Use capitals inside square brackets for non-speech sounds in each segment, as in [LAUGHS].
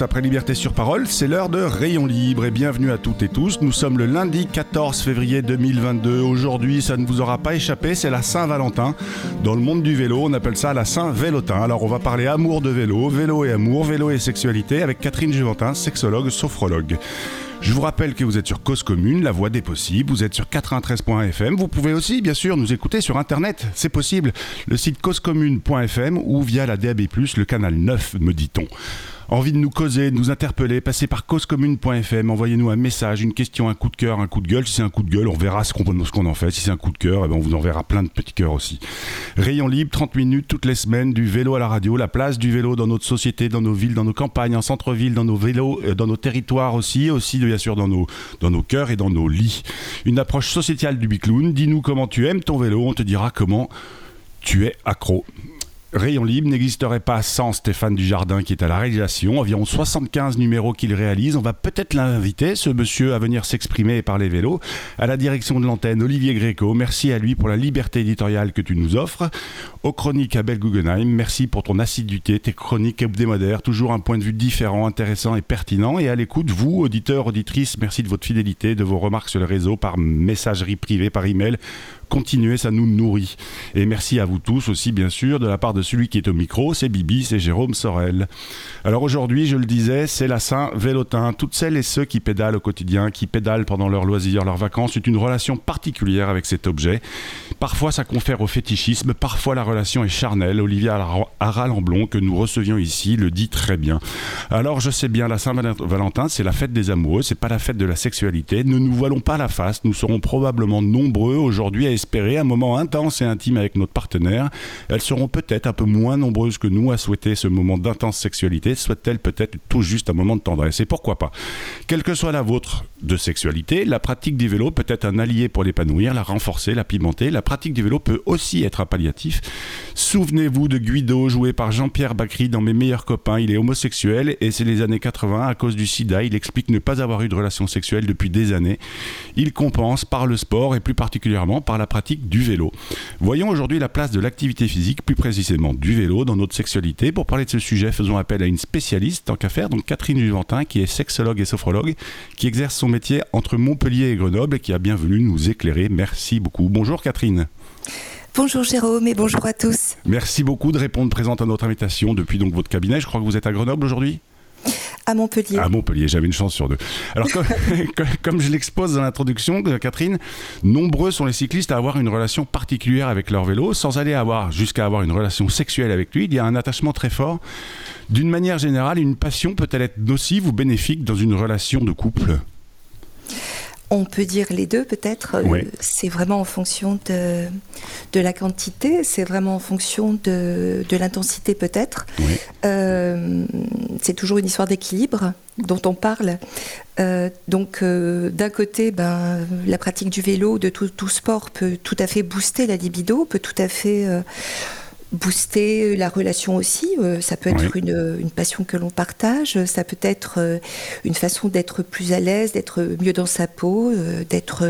après Liberté sur Parole, c'est l'heure de Rayon Libre et bienvenue à toutes et tous. Nous sommes le lundi 14 février 2022. Aujourd'hui, ça ne vous aura pas échappé, c'est la Saint-Valentin. Dans le monde du vélo, on appelle ça la Saint-Vélotin. Alors on va parler amour de vélo, vélo et amour, vélo et sexualité avec Catherine Juventin, sexologue, sophrologue. Je vous rappelle que vous êtes sur Cause Commune, la voix des possibles, vous êtes sur 93.fm. Vous pouvez aussi, bien sûr, nous écouter sur Internet, c'est possible. Le site causecommune.fm ou via la DAB+, le canal 9, me dit-on. Envie de nous causer, de nous interpeller, passez par causecommune.fm, envoyez-nous un message, une question, un coup de cœur, un coup de gueule. Si c'est un coup de gueule, on verra ce qu'on en fait. Si c'est un coup de cœur, eh ben, on vous enverra plein de petits cœurs aussi. Rayon libre, 30 minutes toutes les semaines, du vélo à la radio, la place du vélo dans notre société, dans nos villes, dans nos campagnes, en centre-ville, dans nos vélos, euh, dans nos territoires aussi, aussi bien sûr dans nos, dans nos cœurs et dans nos lits. Une approche sociétale du bicloun. Dis-nous comment tu aimes ton vélo, on te dira comment tu es accro. Rayon Libre n'existerait pas sans Stéphane Dujardin qui est à la réalisation. Environ 75 numéros qu'il réalise. On va peut-être l'inviter, ce monsieur, à venir s'exprimer et parler vélo. À la direction de l'antenne, Olivier Gréco. Merci à lui pour la liberté éditoriale que tu nous offres. Aux chroniques Abel Guggenheim, merci pour ton assiduité, tes chroniques hebdomadaires, toujours un point de vue différent, intéressant et pertinent. Et à l'écoute, vous, auditeurs, auditrices, merci de votre fidélité, de vos remarques sur le réseau, par messagerie privée, par email continuez, ça nous nourrit. Et merci à vous tous aussi, bien sûr, de la part de celui qui est au micro, c'est Bibi, c'est Jérôme Sorel. Alors aujourd'hui, je le disais, c'est la Saint-Vélotin. Toutes celles et ceux qui pédalent au quotidien, qui pédalent pendant leurs loisirs, leurs vacances, ont une relation particulière avec cet objet. Parfois, ça confère au fétichisme, parfois la relation est charnelle. Olivia Aralamblon, que nous recevions ici, le dit très bien. Alors, je sais bien, la Saint-Valentin, c'est la fête des amoureux, c'est pas la fête de la sexualité. Ne nous voilons pas la face, nous serons probablement nombreux aujourd'hui à espérer un moment intense et intime avec notre partenaire. Elles seront peut-être un peu moins nombreuses que nous à souhaiter ce moment d'intense sexualité, soit-elle peut-être tout juste un moment de tendresse. Et pourquoi pas? Quelle que soit la vôtre de sexualité, la pratique du vélo peut être un allié pour l'épanouir, la renforcer, la pimenter. La pratique du vélo peut aussi être un palliatif. Souvenez-vous de Guido, joué par Jean-Pierre Bacry dans Mes meilleurs copains. Il est homosexuel et c'est les années 80 à cause du sida. Il explique ne pas avoir eu de relation sexuelle depuis des années. Il compense par le sport et plus particulièrement par la pratique du vélo. Voyons aujourd'hui la place de l'activité physique, plus précisément du vélo, dans notre sexualité. Pour parler de ce sujet, faisons appel à une spécialiste, tant qu'à faire, donc Catherine Juventin, qui est sexologue et sophrologue, qui exerce son métier entre Montpellier et Grenoble et qui a bien voulu nous éclairer. Merci beaucoup. Bonjour Catherine. Bonjour Jérôme et bonjour à tous. Merci beaucoup de répondre présente à notre invitation depuis donc votre cabinet. Je crois que vous êtes à Grenoble aujourd'hui? À Montpellier. À Montpellier, j'avais une chance sur deux. Alors, [LAUGHS] [LAUGHS] comme, je l'expose dans l'introduction, euh, Catherine, nombreux sont les cyclistes à avoir une relation particulière avec leur vélo, sans aller avoir jusqu'à avoir une relation sexuelle avec lui. Il y a un attachement très fort. D'une manière générale, une passion peut-elle être nocive ou bénéfique dans une relation de couple? On peut dire les deux peut-être. Euh, c'est vraiment en fonction de, de la quantité, c'est vraiment en fonction de, de l'intensité peut-être. Euh, c'est toujours une histoire d'équilibre dont on parle. Euh, donc d'un côté, ben, la pratique du vélo, de tout, tout, sport peut tout à fait booster la libido, peut tout à fait booster la relation aussi. Euh, ça peut être une, une, passion que l'on partage, ça peut être euh, une façon d'être plus à l'aise, d'être mieux dans sa peau, euh, d'être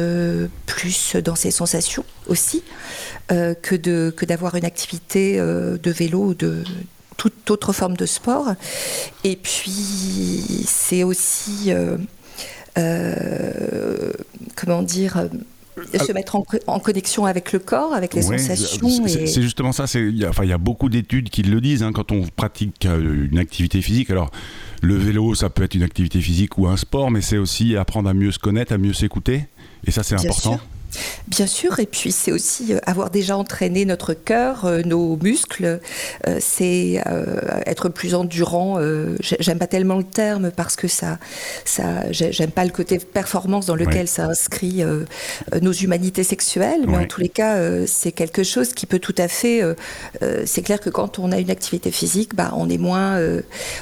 plus dans ses sensations aussi, que, de, que d'avoir une activité de vélo ou de toute autre forme de sport. Et puis, c'est aussi, comment dire, se mettre en, connexion avec le corps, avec les sensations. C'est justement ça. Il y, a, enfin, il y a beaucoup d'études qui le disent hein, quand on pratique euh, une activité physique. Alors, le vélo, ça peut être une activité physique ou un sport, mais c'est aussi apprendre à mieux se connaître, à mieux s'écouter. Et ça, c'est important. Bien sûr, et puis c'est aussi euh, avoir déjà entraîné notre cœur, euh, nos muscles, euh, c'est être plus endurant. J'aime pas tellement le terme parce que ça, ça j'aime pas le côté performance dans lequel ça inscrit nos humanités sexuelles, mais en tous les cas, c'est quelque chose qui peut tout à fait. c'est clair que quand on a une activité physique, bah, on est moins,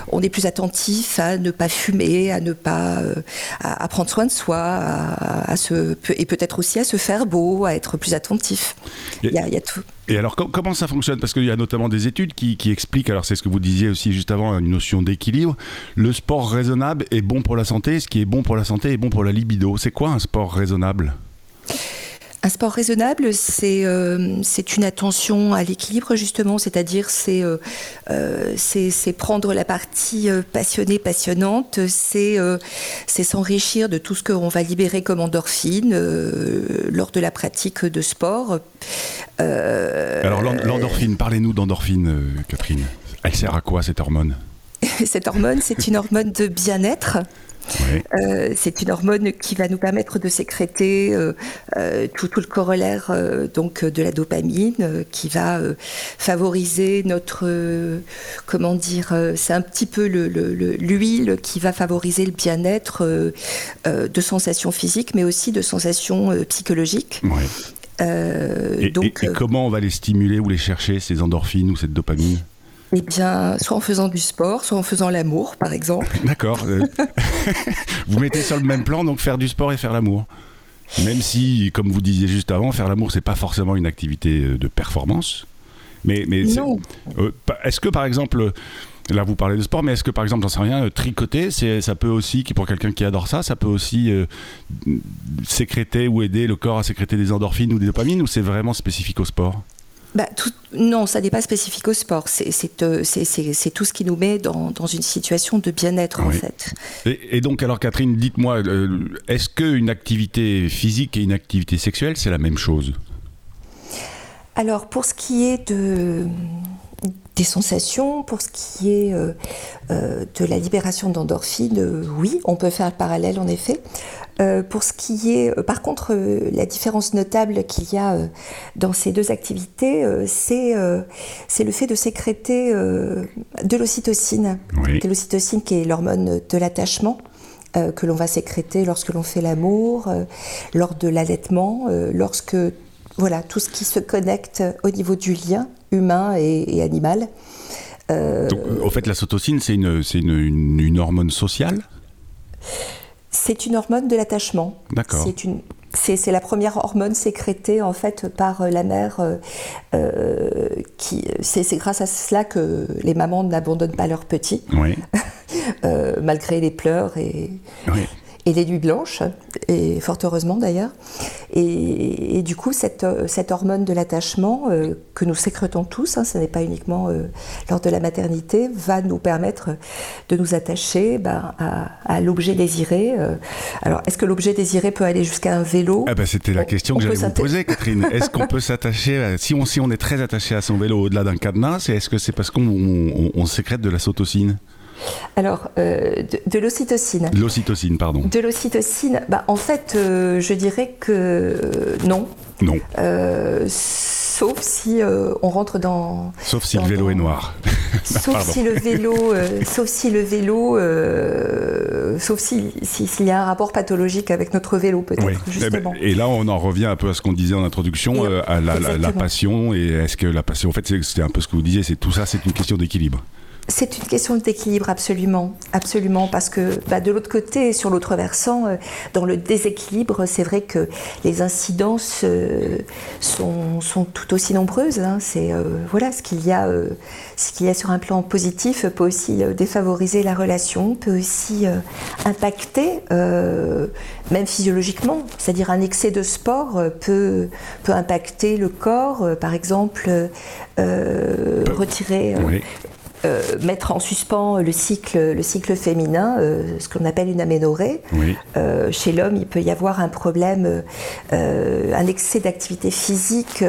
on est plus attentif à ne pas fumer, à ne pas, à, prendre soin de soi, à, à se, et peut-être aussi à se faire beau, à être plus attentif. Il y, a, tout. Et alors, comment ça fonctionne? Parce qu'il y a notamment des études qui, expliquent, alors c'est ce que vous disiez aussi juste avant, une notion d'équilibre. Le sport raisonnable est bon pour la santé, ce qui est bon pour la santé est bon pour la libido. C'est quoi un sport raisonnable? Un sport raisonnable, c'est euh, c'est une attention à l'équilibre justement, c'est-à-dire c'est euh, euh, prendre la partie passionnée, passionnante, c'est c'est s'enrichir de tout ce qu'on va libérer comme endorphine lors de la pratique de sport. Alors l'endorphine, parlez-nous d'endorphine, Catherine. Elle sert à quoi cette hormone? [LAUGHS] Cette hormone, c'est une hormone de bien-être. Euh, c'est une hormone qui va nous permettre de sécréter euh, euh, tout, le corollaire donc de la dopamine, qui va favoriser notre comment dire, c'est un petit peu l'huile qui va favoriser le bien-être de sensations physiques, mais aussi de sensations psychologiques. et, donc, et comment on va les stimuler ou les chercher ces endorphines ou cette dopamine? Eh bien, soit en faisant du sport, soit en faisant l'amour, par exemple. D'accord. Euh, [LAUGHS] vous mettez sur le même plan, donc faire du sport et faire l'amour. Même si, comme vous disiez juste avant, faire l'amour, c'est pas forcément une activité euh, de performance. Mais, mais non. Euh, est-ce que, par exemple, là vous parlez de sport, mais est-ce que, par exemple, j'en sais rien, tricoter, ça peut aussi, pour quelqu'un qui adore ça, ça peut aussi sécréter ou aider le corps à sécréter des endorphines ou des dopamines, ou c'est vraiment spécifique au sport? Bah, non, ça n'est pas spécifique au sport. Euh, c'est tout ce qui nous met dans, une situation de bien-être, en fait. Et, donc, alors, Catherine, dites-moi, euh, est-ce qu'une activité physique et une activité sexuelle, c'est la même chose? Alors, pour ce qui est de, des sensations, pour ce qui est euh, de la libération d'endorphines, oui, on peut faire le parallèle, en effet. Euh, pour ce qui est, euh, par contre, euh, la différence notable qu'il y a dans ces deux activités, c'est le fait de sécréter de l'ocytocine. L'ocytocine qui est l'hormone de l'attachement. que l'on va sécréter lorsque l'on fait l'amour, lors de l'allaitement, lorsque voilà tout ce qui se connecte au niveau du lien humain et, animal. Donc, au fait, la cytocine, c'est une, une, une hormone sociale? C'est une hormone de l'attachement. D'accord. C'est une c'est la première hormone sécrétée en fait par euh, la mère. Euh, euh, qui c'est grâce à cela que les mamans n'abandonnent pas leurs petits, oui. [LAUGHS] malgré les pleurs et, oui et les nuits blanches, et fort heureusement d'ailleurs. Et, du coup, cette, cette hormone de l'attachement euh, que nous sécrétons tous, hein, ce n'est pas uniquement euh, lors de la maternité, va nous permettre de nous attacher ben, à, l'objet désiré. Euh. alors, est-ce que l'objet désiré peut aller jusqu'à un vélo? Ah ben, C'était la question que j'allais vous poser, Catherine. Est-ce qu'on peut s'attacher, si on, si on est très attaché à son vélo au-delà d'un cadenas, est-ce que c'est parce qu'on sécrète de la sautocine alors, euh, de, l'ocytocine. L'ocytocine, pardon. De l'ocytocine, bah, en fait, euh, je dirais que non. Non. Euh, sauf si on rentre dans. Sauf si le vélo est noir. [LAUGHS] sauf, si le vélo, sauf si le vélo, sauf s'il si, y a un rapport pathologique avec notre vélo, peut-être. Oui. Eh ben, justement. Et, là, on en revient un peu à ce qu'on disait en introduction, à la, la, passion. Et est-ce que la passion, en fait, c'est un peu ce que vous disiez, c'est tout ça, c'est une question d'équilibre. C'est une question d'équilibre, absolument, absolument, parce que bah, de l'autre côté, sur l'autre versant, euh, dans le déséquilibre, c'est vrai que les incidences euh, sont, sont, tout aussi nombreuses. Hein. C'est euh, voilà, ce qu'il y a, ce qu'il y a sur un plan positif peut aussi défavoriser la relation, peut aussi impacter, même physiologiquement, c'est-à-dire un excès de sport peut peut impacter le corps, par exemple, retirer. Euh, mettre en suspens le cycle, le cycle féminin, euh, ce qu'on appelle une aménorrhée. Euh, chez l'homme, il peut y avoir un problème, un excès d'activité physique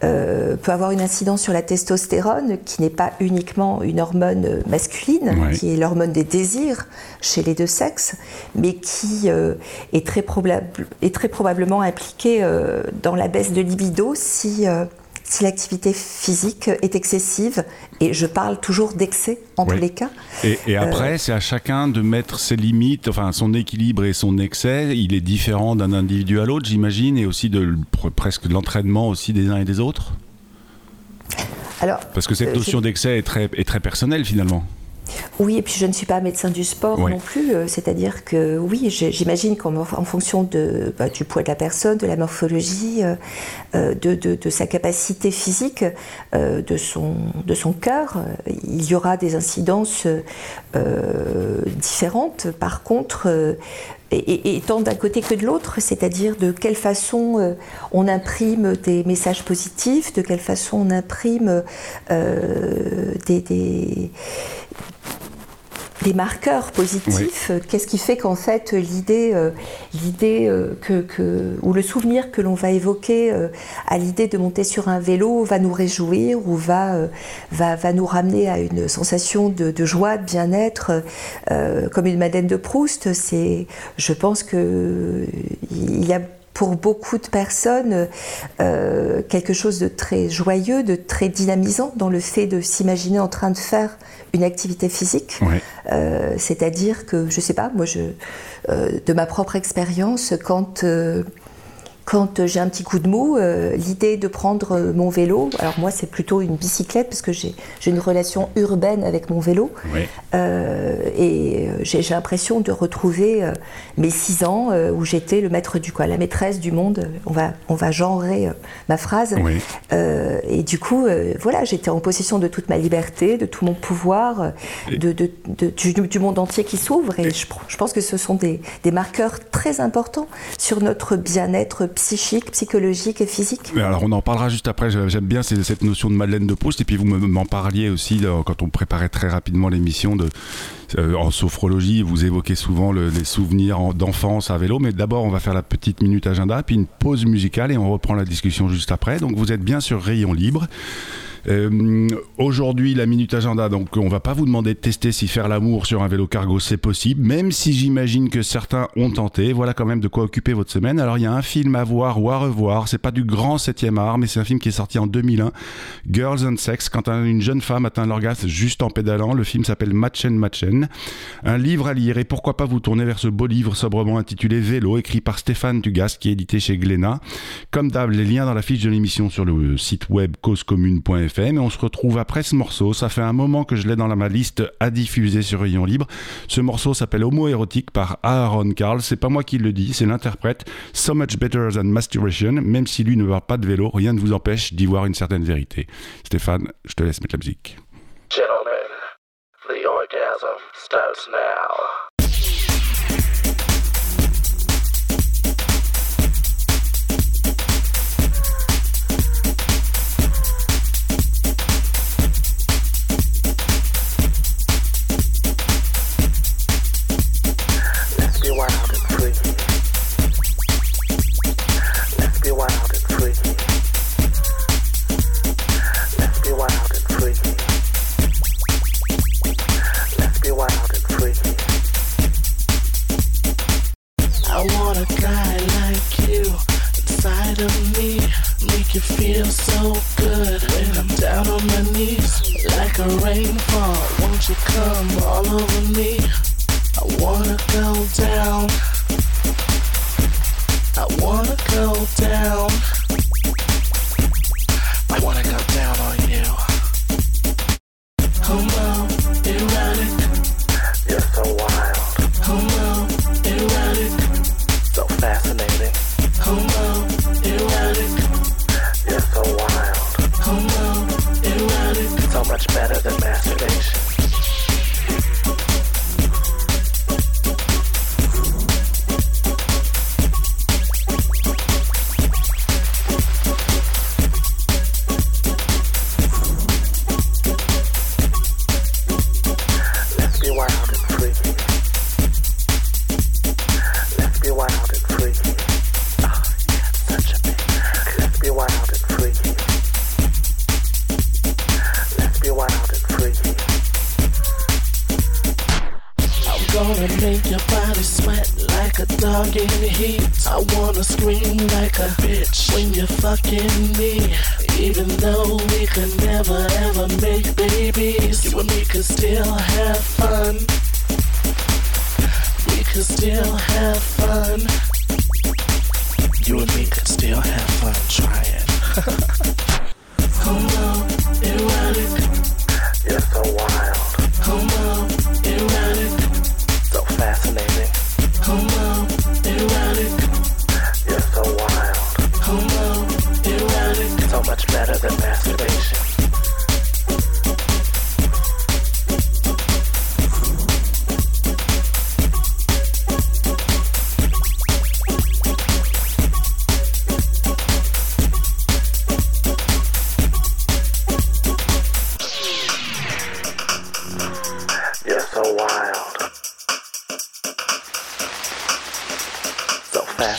peut avoir une incidence sur la testostérone, qui n'est pas uniquement une hormone masculine, qui est l'hormone des désirs chez les deux sexes, mais qui est, très est très probablement impliquée dans la baisse de libido si si l'activité physique est excessive, et je parle toujours d'excès en tous les cas. Et, euh, après, c'est à chacun de mettre ses limites, enfin son équilibre et son excès, il est différent d'un individu à l'autre, j'imagine, et aussi de presque de l'entraînement aussi des uns et des autres? Alors, Parce que cette euh, notion d'excès est très, est très personnelle finalement. Oui, et puis je ne suis pas médecin du sport non plus, euh, c'est-à-dire que oui, j'imagine qu'en fonction de, bah, du poids de la personne, de la morphologie, euh, euh, de, sa capacité physique, de, son, de son cœur, il y aura des incidences différentes. Par contre, et, tant d'un côté que de l'autre, c'est-à-dire de quelle façon on imprime des messages positifs, de quelle façon on imprime des des marqueurs positifs. Qu'est-ce qui fait qu'en fait l'idée, euh, l'idée euh, que, ou le souvenir que l'on va évoquer euh, à l'idée de monter sur un vélo va nous réjouir ou va, va, va nous ramener à une sensation de, de joie, de bien-être, comme une Madeleine de Proust. C'est, je pense que il y a pour beaucoup de personnes euh, quelque chose de très joyeux, de très dynamisant dans le fait de s'imaginer en train de faire une activité physique. Euh, c'est-à-dire que, je sais pas, moi, je, euh, de ma propre expérience, quand quand j'ai un petit coup de mou, euh, l'idée de prendre euh, mon vélo, alors moi c'est plutôt une bicyclette parce que j'ai une relation urbaine avec mon vélo, euh, et j'ai l'impression de retrouver mes six ans où j'étais le maître du quoi, la maîtresse du monde. On va on va genrer ma phrase. et du coup, voilà, j'étais en possession de toute ma liberté, de tout mon pouvoir, de, de, du, monde entier qui s'ouvre. Et, je, je, pense que ce sont des, des marqueurs très importants sur notre bien-être psychique, psychologique et physique. Alors on en parlera juste après, j'aime bien cette notion de Madeleine de Proust, et puis vous m'en parliez aussi quand on préparait très rapidement l'émission de euh, en sophrologie, vous évoquez souvent les souvenirs d'enfance à vélo, mais d'abord on va faire la petite minute agenda, puis une pause musicale et on reprend la discussion juste après. Donc vous êtes bien sur Rayon Libre. Euh, aujourd'hui, la minute agenda, donc on va pas vous demander de tester si faire l'amour sur un vélo cargo c'est possible, même si j'imagine que certains ont tenté. Voilà quand même de quoi occuper votre semaine. Alors il y a un film à voir ou à revoir. C'est pas du grand 7 art, mais c'est un film qui est sorti en 2001, Girls and Sex. Quand une jeune femme atteint l'orgasme juste en pédalant, le film s'appelle Matchen Matchen. Un livre à lire et pourquoi pas vous tourner vers ce beau livre sobrement intitulé Vélo, écrit par Stéphane Dugas, qui est édité chez Glénat. Comme d'hab, les liens dans la fiche de l'émission sur le site web causecommune.fr et on se retrouve après ce morceau. Ça fait un moment que je l'ai dans ma liste à diffuser sur Rayon Libre. Ce morceau s'appelle Homo érotique par Aaron Carl. C'est pas moi qui le dis, c'est l'interprète. So much better than masturbation. Même si lui ne va pas de vélo, rien ne vous empêche d'y voir une certaine vérité. Stéphane, je te laisse mettre la musique. Gentlemen, starts now. make your body sweat like a dog in the heat. I wanna scream like a bitch when you're fucking me. Even though we could never ever make babies, you and me could still have fun. We could still have fun. You and me could still have fun. Try it. [LAUGHS] on, erotic.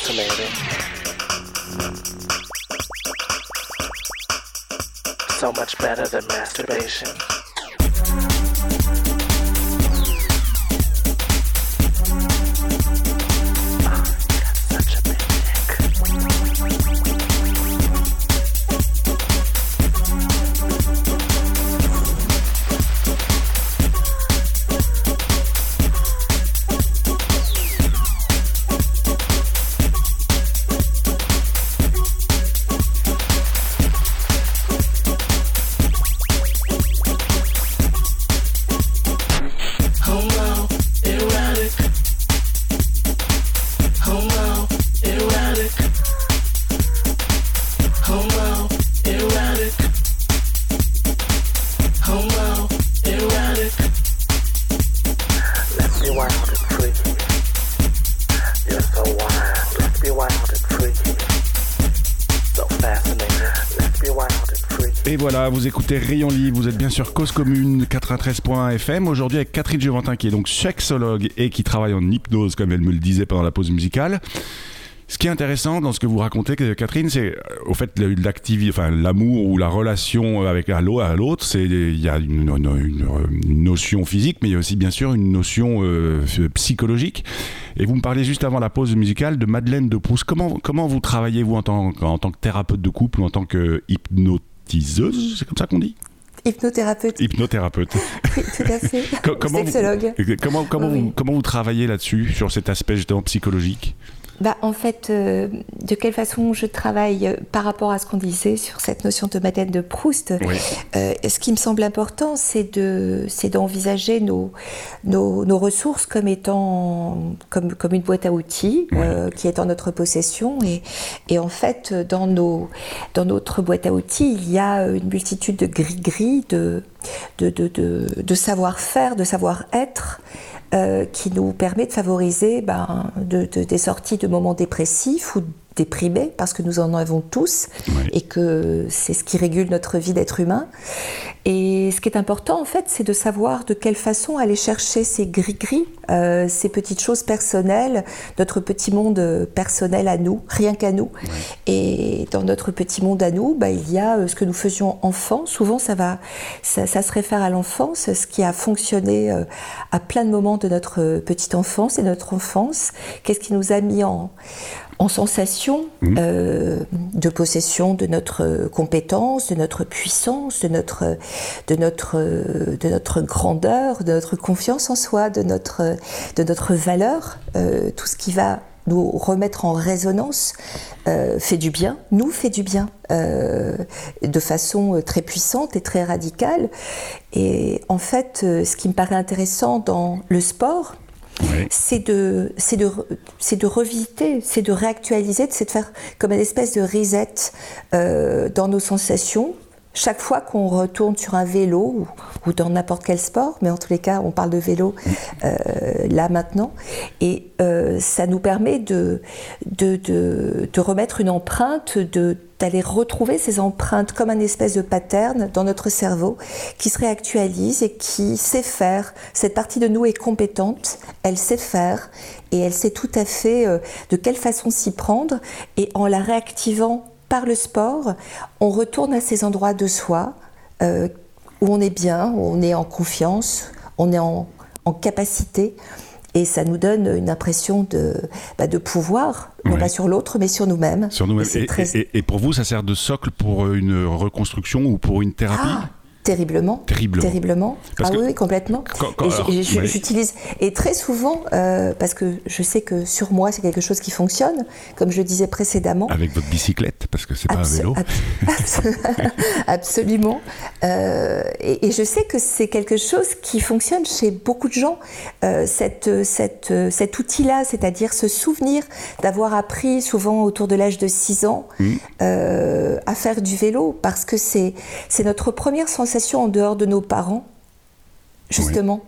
So much better than masturbation. Vous écoutez Rayon Libre, vous êtes bien sûr Cause Commune 93.1 FM. Aujourd'hui avec Catherine Juventin qui est donc sexologue et qui travaille en hypnose comme elle me le disait pendant la pause musicale. Ce qui est intéressant dans ce que vous racontez, Catherine, c'est euh, au fait l'activité, enfin l'amour ou la relation avec à l'autre, il y a une, notion physique, mais il y a aussi bien sûr une notion euh, psychologique. Et vous me parlez juste avant la pause musicale de Madeleine de Proust. Comment comment vous travaillez vous en tant, en tant que thérapeute de couple ou en tant que c'est comme ça qu'on dit Hypnothérapeute. Hypnothérapeute. [LAUGHS] oui, tout à fait. comment, Sexologue. comment, comment, vous, comment vous travaillez là-dessus, sur cet aspect justement psychologique? Bah, en fait, euh, de quelle façon je travaille euh, par rapport à ce qu'on disait sur cette notion de Madeleine de Proust euh, Ce qui me semble important, c'est de, c'est d'envisager nos, nos, ressources comme étant comme, comme une boîte à outils qui est en notre possession. Et, et en fait, dans, nos, dans notre boîte à outils, il y a une multitude de gris-gris, de, de, de, de, de savoir-faire, de savoir-être. Euh, qui nous permet de favoriser ben, des sorties de moments dépressifs ou déprimés, parce que nous en avons tous, et que c'est ce qui régule notre vie d'être humain. Et ce qui est important, en fait, c'est de savoir de quelle façon aller chercher ces gris-gris, euh, ces petites choses personnelles, notre petit monde personnel à nous, rien qu'à nous. Et dans notre petit monde à nous, bah, il y a euh, ce que nous faisions enfant. Souvent, ça, va, ça, se réfère à l'enfance, ce qui a fonctionné euh, à plein de moments de notre petite enfance et notre enfance. Qu'est-ce qui nous a mis en, en sensation mmh. euh, de possession de notre compétence, de notre puissance, de notre, de notre, de notre grandeur, de notre confiance en soi, de notre, de notre valeur, euh, tout ce qui va nous remettre en résonance euh, fait du bien, nous fait du bien, de façon très puissante et très radicale. Et en fait, ce qui me paraît intéressant dans le sport, c'est de, de, de revisiter, c'est de réactualiser, c'est de faire comme une espèce de reset euh, dans nos sensations. Chaque fois qu'on retourne sur un vélo ou, dans n'importe quel sport, mais en tous les cas, on parle de vélo euh, là maintenant, et euh, ça nous permet de, de, de remettre une empreinte d'aller retrouver ces empreintes comme un espèce de pattern dans notre cerveau qui se réactualise et qui sait faire. Cette partie de nous est compétente, elle sait faire et elle sait tout à fait euh, de quelle façon s'y prendre. Et en la réactivant par le sport, on retourne à ces endroits de soi euh, où on est bien, où on est en confiance, on est en, en capacité et ça nous donne une impression de, bah, de pouvoir, non pas sur l'autre, mais sur nous-mêmes. Sur nous-mêmes. Et, pour vous, ça sert de socle pour une reconstruction ou pour une thérapie? Ah Terriblement. Terriblement. ah oui, complètement. et j'utilise et très souvent euh, parce que je sais que sur moi c'est quelque chose qui fonctionne, comme je disais précédemment. Avec votre bicyclette, parce que c'est pas un vélo. [LAUGHS] absolument. Euh, et, je sais que c'est quelque chose qui fonctionne chez beaucoup de gens. Euh, cette, cette, cet outil-là, c'est-à-dire se souvenir d'avoir appris souvent autour de l'âge de 6 ans mmh. à faire du vélo, parce que c'est notre première sensation en dehors de nos parents, justement.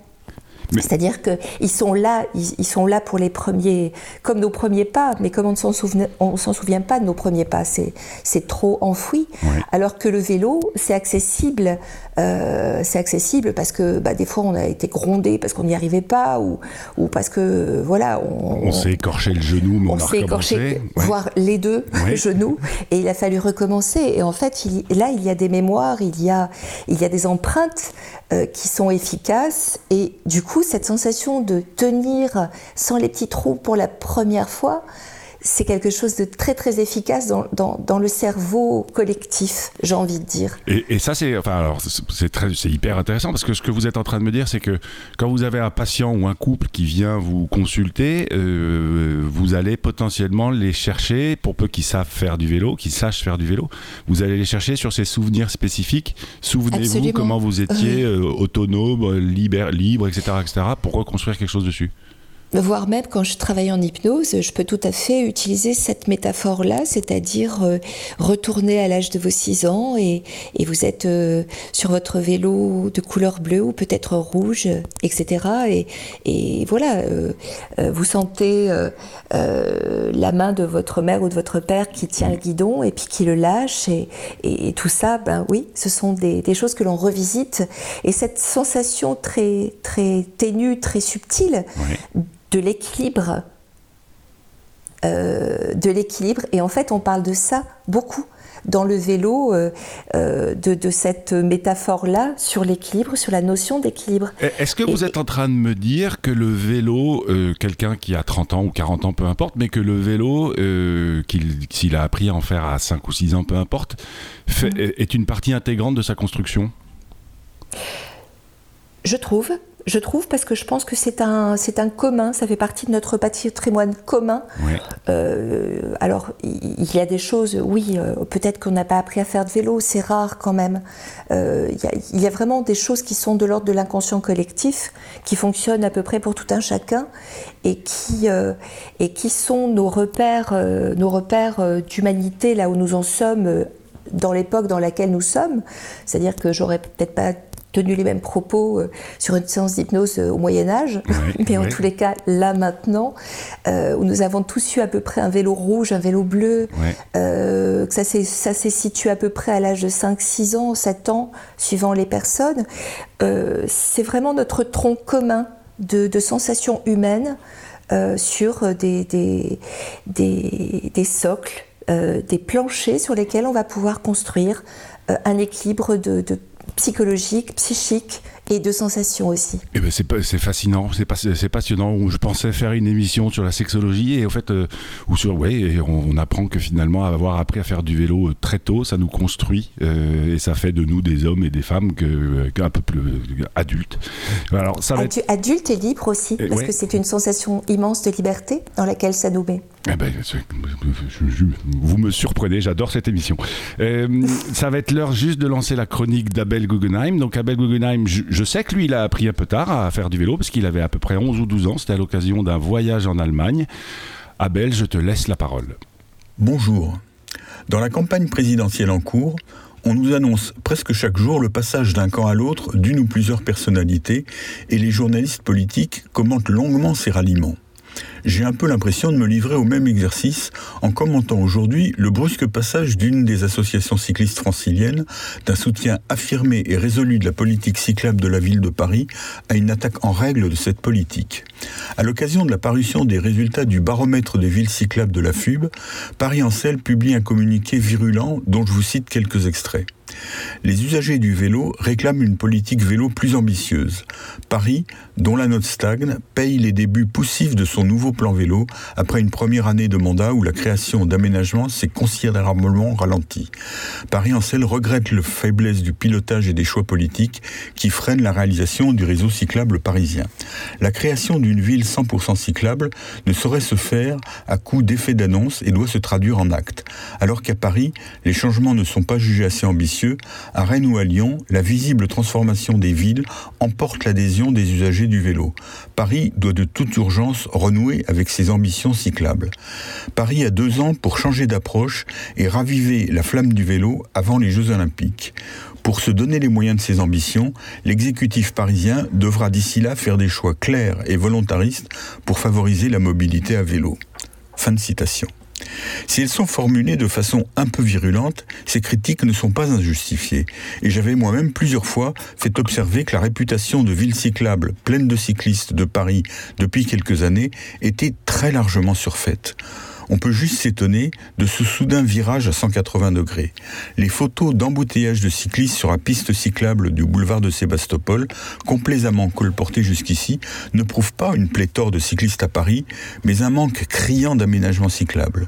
C'est-à-dire qu'ils sont là, ils, sont là pour les premiers, comme nos premiers pas, mais comme on ne s'en souvient, pas de nos premiers pas, c'est trop enfoui. Alors que le vélo, c'est accessible, euh, c'est accessible parce que bah, des fois on a été grondé parce qu'on n'y arrivait pas ou, ou parce que voilà, on, s'est écorché le genou, mais on, on s'est écorché, voire les deux [LAUGHS] genoux, et il a fallu recommencer. Et en fait, là, il y a des mémoires, il y a, il y a des empreintes euh, qui sont efficaces, et du coup, cette sensation de tenir sans les petits trous pour la première fois, c'est quelque chose de très très efficace dans, dans, dans le cerveau collectif, j'ai envie de dire. Et, et ça, c'est enfin, alors c'est très, c'est hyper intéressant parce que ce que vous êtes en train de me dire, c'est que quand vous avez un patient ou un couple qui vient vous consulter, euh, vous allez potentiellement les chercher pour peu qu'ils savent faire du vélo, qu'ils sachent faire du vélo. Vous allez les chercher sur ces souvenirs spécifiques. Souvenez-vous comment vous étiez euh, autonome, libre, libre, etc., etc., pour reconstruire quelque chose dessus voire même quand je travaille en hypnose, je peux tout à fait utiliser cette métaphore-là, c'est-à-dire euh, retourner à l'âge de vos 6 ans et, et vous êtes euh, sur votre vélo de couleur bleue ou peut-être rouge, etc. Et, et voilà, euh, vous sentez la main de votre mère ou de votre père qui tient le guidon et puis qui le lâche et, et tout ça, ben oui, ce sont des, des choses que l'on revisite et cette sensation très très ténue, très subtile de l'équilibre. Euh, de l'équilibre. Et en fait, on parle de ça beaucoup dans le vélo, euh, euh, de, cette métaphore-là sur l'équilibre, sur la notion d'équilibre. Est-ce que vous êtes en train de me dire que le vélo, quelqu'un qui a 30 ans ou 40 ans, peu importe, mais que le vélo, s'il a appris à en faire à 5 ou 6 ans, peu importe, fait, mm. est une partie intégrante de sa construction? Je trouve. Je trouve parce que je pense que c'est un, c'est un commun, ça fait partie de notre patrimoine commun. Euh, alors, il y a des choses, oui, euh, peut-être qu'on n'a pas appris à faire de vélo, c'est rare quand même. Euh, il, y a, vraiment des choses qui sont de l'ordre de l'inconscient collectif, qui fonctionnent à peu près pour tout un chacun, et qui, et qui sont nos repères, nos repères d'humanité, là où nous en sommes dans l'époque dans laquelle nous sommes. C'est-à-dire que j'aurais peut-être pas tenu les mêmes propos euh, sur une séance d'hypnose euh, au Moyen Âge, [LAUGHS] mais en tous les cas, là maintenant, euh, où nous avons tous eu à peu près un vélo rouge, un vélo bleu, que ça s'est situé à peu près à l'âge de 5, 6 ans, 7 ans, suivant les personnes, c'est vraiment notre tronc commun de, sensations humaines sur des, des, des, socles, des planchers sur lesquels on va pouvoir construire un équilibre de, de psychologique, psychique et de sensations aussi. Eh ben c'est fascinant, c'est passionnant. Je pensais faire une émission sur la sexologie et au fait, euh, ou sur ouais, on, apprend que finalement avoir appris à faire du vélo euh, très tôt, ça nous construit euh, et ça fait de nous des hommes et des femmes que, un peu plus adultes. Alors ça va être... adulte et libre aussi, parce que c'est une sensation immense de liberté dans laquelle ça nous met. Eh ben, vous me surprenez, j'adore cette émission. ça va être l'heure juste de lancer la chronique d'Abel Guggenheim. Donc Abel Guggenheim, je, je sais que lui, il a appris un peu tard à faire du vélo parce qu'il avait à peu près 11 ou 12 ans. C'était à l'occasion d'un voyage en Allemagne. Abel, je te laisse la parole. Bonjour. Dans la campagne présidentielle en cours, on nous annonce presque chaque jour le passage d'un camp à l'autre d'une ou plusieurs personnalités et les journalistes politiques commentent longuement ces ralliements j'ai un peu l'impression de me livrer au même exercice en commentant aujourd'hui le brusque passage d'une des associations cyclistes franciliennes d'un soutien affirmé et résolu de la politique cyclable de la ville de Paris à une attaque en règle de cette politique. À l'occasion de la parution des résultats du baromètre des villes cyclables de la FUB, Paris Ancel publie un communiqué virulent dont je vous cite quelques extraits. Les usagers du vélo réclament une politique vélo plus ambitieuse. Paris, dont la note stagne, paye les débuts poussifs de son nouveau plan vélo après une première année de mandat où la création d'aménagements s'est considérablement ralentie. Paris en celle regrette le faiblesse du pilotage et des choix politiques qui freinent la réalisation du réseau cyclable parisien. La création d'une ville 100% cyclable ne saurait se faire à coup d'effets d'annonce et doit se traduire en actes. Alors qu'à Paris, les changements ne sont pas jugés assez ambitieux, à Rennes ou à Lyon, la visible transformation des villes emporte l'adhésion des usagers du vélo. Paris doit de toute urgence renouer avec ses ambitions cyclables. Paris a deux ans pour changer d'approche et raviver la flamme du vélo avant les Jeux Olympiques. Pour se donner les moyens de ses ambitions, l'exécutif parisien devra d'ici là faire des choix clairs et volontaristes pour favoriser la mobilité à vélo. Fin de citation. Si elles sont formulées de façon un peu virulente, ces critiques ne sont pas injustifiées. Et j'avais moi-même plusieurs fois fait observer que la réputation de ville cyclable pleine de cyclistes de Paris depuis quelques années était très largement surfaite on peut juste s'étonner de ce soudain virage à 180 degrés. Les photos d'embouteillage de cyclistes sur la piste cyclable du boulevard de Sébastopol, complaisamment colportées jusqu'ici, ne prouvent pas une pléthore de cyclistes à Paris, mais un manque criant d'aménagement cyclable.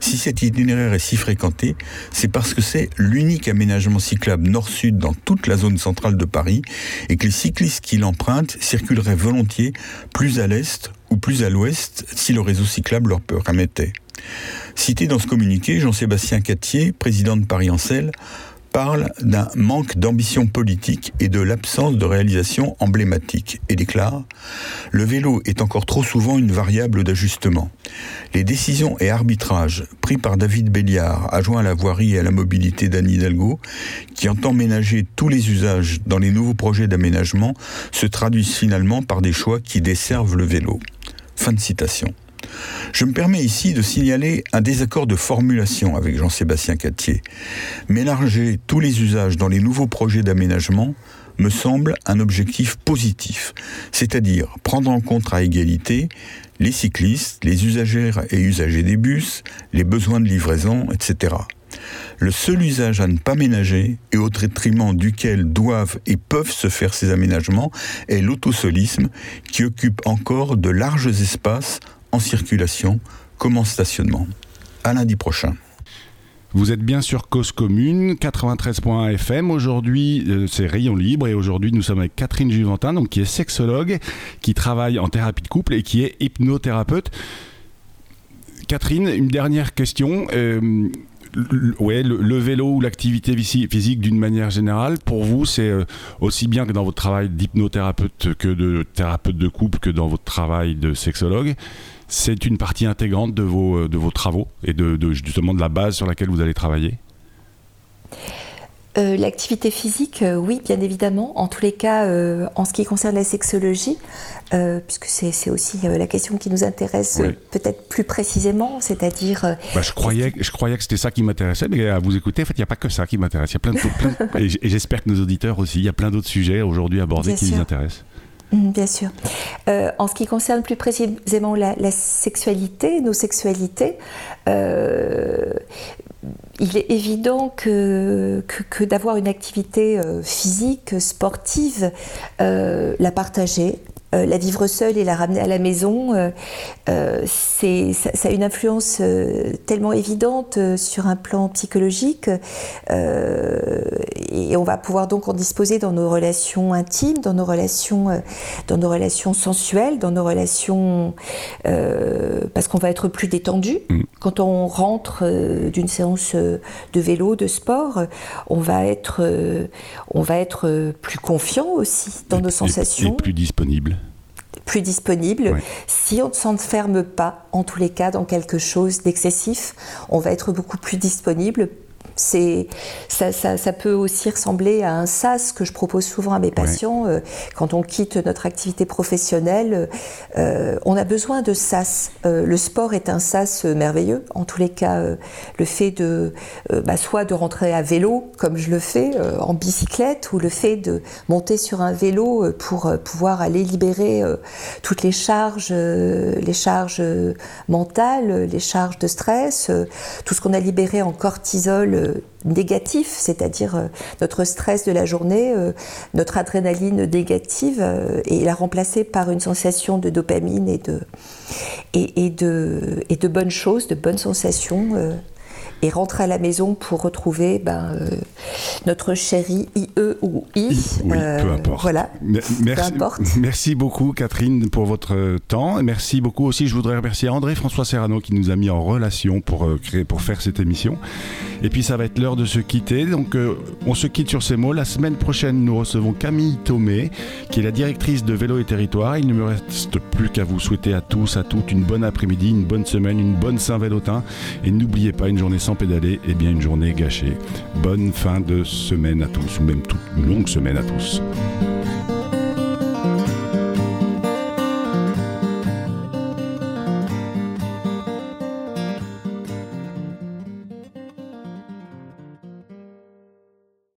Si cet itinéraire est si fréquenté, c'est parce que c'est l'unique aménagement cyclable nord-sud dans toute la zone centrale de Paris et que les cyclistes qui l'empruntent circuleraient volontiers plus à l'est plus à l'ouest si le réseau cyclable leur permettait. Cité dans ce communiqué, Jean-Sébastien Cattier, président de Paris-Ancel, parle d'un manque d'ambition politique et de l'absence de réalisation emblématique et déclare Le vélo est encore trop souvent une variable d'ajustement. Les décisions et arbitrages pris par David Béliard, adjoint à la voirie et à la mobilité d'Anne Hidalgo, qui entend ménager tous les usages dans les nouveaux projets d'aménagement, se traduisent finalement par des choix qui desservent le vélo. Je me permets ici de signaler un désaccord de formulation avec Jean-Sébastien Cattier. Mélanger tous les usages dans les nouveaux projets d'aménagement me semble un objectif positif, c'est-à-dire prendre en compte à égalité les cyclistes, les usagères et usagers des bus, les besoins de livraison, etc. Le seul usage à ne pas ménager et au détriment duquel doivent et peuvent se faire ces aménagements est l'autosolisme qui occupe encore de larges espaces en circulation comme en stationnement. À lundi prochain. Vous êtes bien sur Cause Commune, 93.1 FM. Aujourd'hui, euh, c'est Rayon Libre et aujourd'hui, nous sommes avec Catherine Juventin, donc, qui est sexologue, qui travaille en thérapie de couple et qui est hypnothérapeute. Catherine, une dernière question. Euh, ouais, le, vélo ou l'activité physique d'une manière générale, pour vous, c'est euh, aussi bien que dans votre travail d'hypnothérapeute que de thérapeute de couple que dans votre travail de sexologue c'est une partie intégrante de vos, euh, de vos travaux et de, justement de la base sur laquelle vous allez travailler? Euh, L'activité physique, euh, oui, bien évidemment. En tous les cas, en ce qui concerne la sexologie, puisque c'est aussi la question qui nous intéresse peut-être plus précisément, c'est-à-dire. Bah, je, croyais, je croyais que c'était ça qui m'intéressait, mais à vous écouter, en fait, il n'y a pas que ça qui m'intéresse. Il y a plein de, [LAUGHS] et j'espère que nos auditeurs aussi, il y a plein d'autres sujets aujourd'hui abordés qui les intéressent. Mm, bien sûr. Euh, en ce qui concerne plus précisément la, sexualité, nos sexualités, euh, il est évident que, d'avoir une activité euh, physique, sportive, la partager, euh, la vivre seule et la ramener à la maison, euh, euh, c'est, ça, a une influence tellement évidente sur un plan psychologique et on va pouvoir donc en disposer dans nos relations intimes, dans nos relations, dans nos relations sensuelles, dans nos relations parce qu'on va être plus détendu. Mm. Quand on rentre d'une séance de vélo, de sport, on va être, on va être plus confiant aussi dans nos sensations. Et plus disponible plus disponible. Si on ne s'enferme pas, en tous les cas, dans quelque chose d'excessif, on va être beaucoup plus disponible c'est, ça, ça, peut aussi ressembler à un sas que je propose souvent à mes patients. Euh, quand on quitte notre activité professionnelle, euh, on a besoin de sas. Euh, le sport est un sas merveilleux. En tous les cas, le fait de, bah, soit de rentrer à vélo, comme je le fais, en bicyclette, ou le fait de monter sur un vélo pour pouvoir aller libérer toutes les charges, les charges mentales, les charges de stress, tout ce qu'on a libéré en cortisol négatif, c'est-à-dire euh, notre stress de la journée, euh, notre adrénaline négative, euh, et la remplacer par une sensation de dopamine et de, et, de, et de bonnes choses, de bonnes sensations et rentrer à la maison pour retrouver ben, euh, notre chéri IE ou I. oui, peu euh, importe. Voilà. Merci, merci beaucoup Catherine pour votre temps. Merci beaucoup aussi, je voudrais remercier André François Serrano qui nous a mis en relation pour, euh, créer, pour faire cette émission. Et puis ça va être l'heure de se quitter. Donc on se quitte sur ces mots. La semaine prochaine, nous recevons Camille Thomé, qui est la directrice de Vélo et Territoire. Il ne me reste plus qu'à vous souhaiter à tous, à toutes une bonne après-midi, une bonne semaine, une bonne Saint-Vélotin. Et n'oubliez pas une journée sans pédaler, eh bien une journée gâchée. Bonne fin de semaine à tous, ou même toute une longue semaine à tous.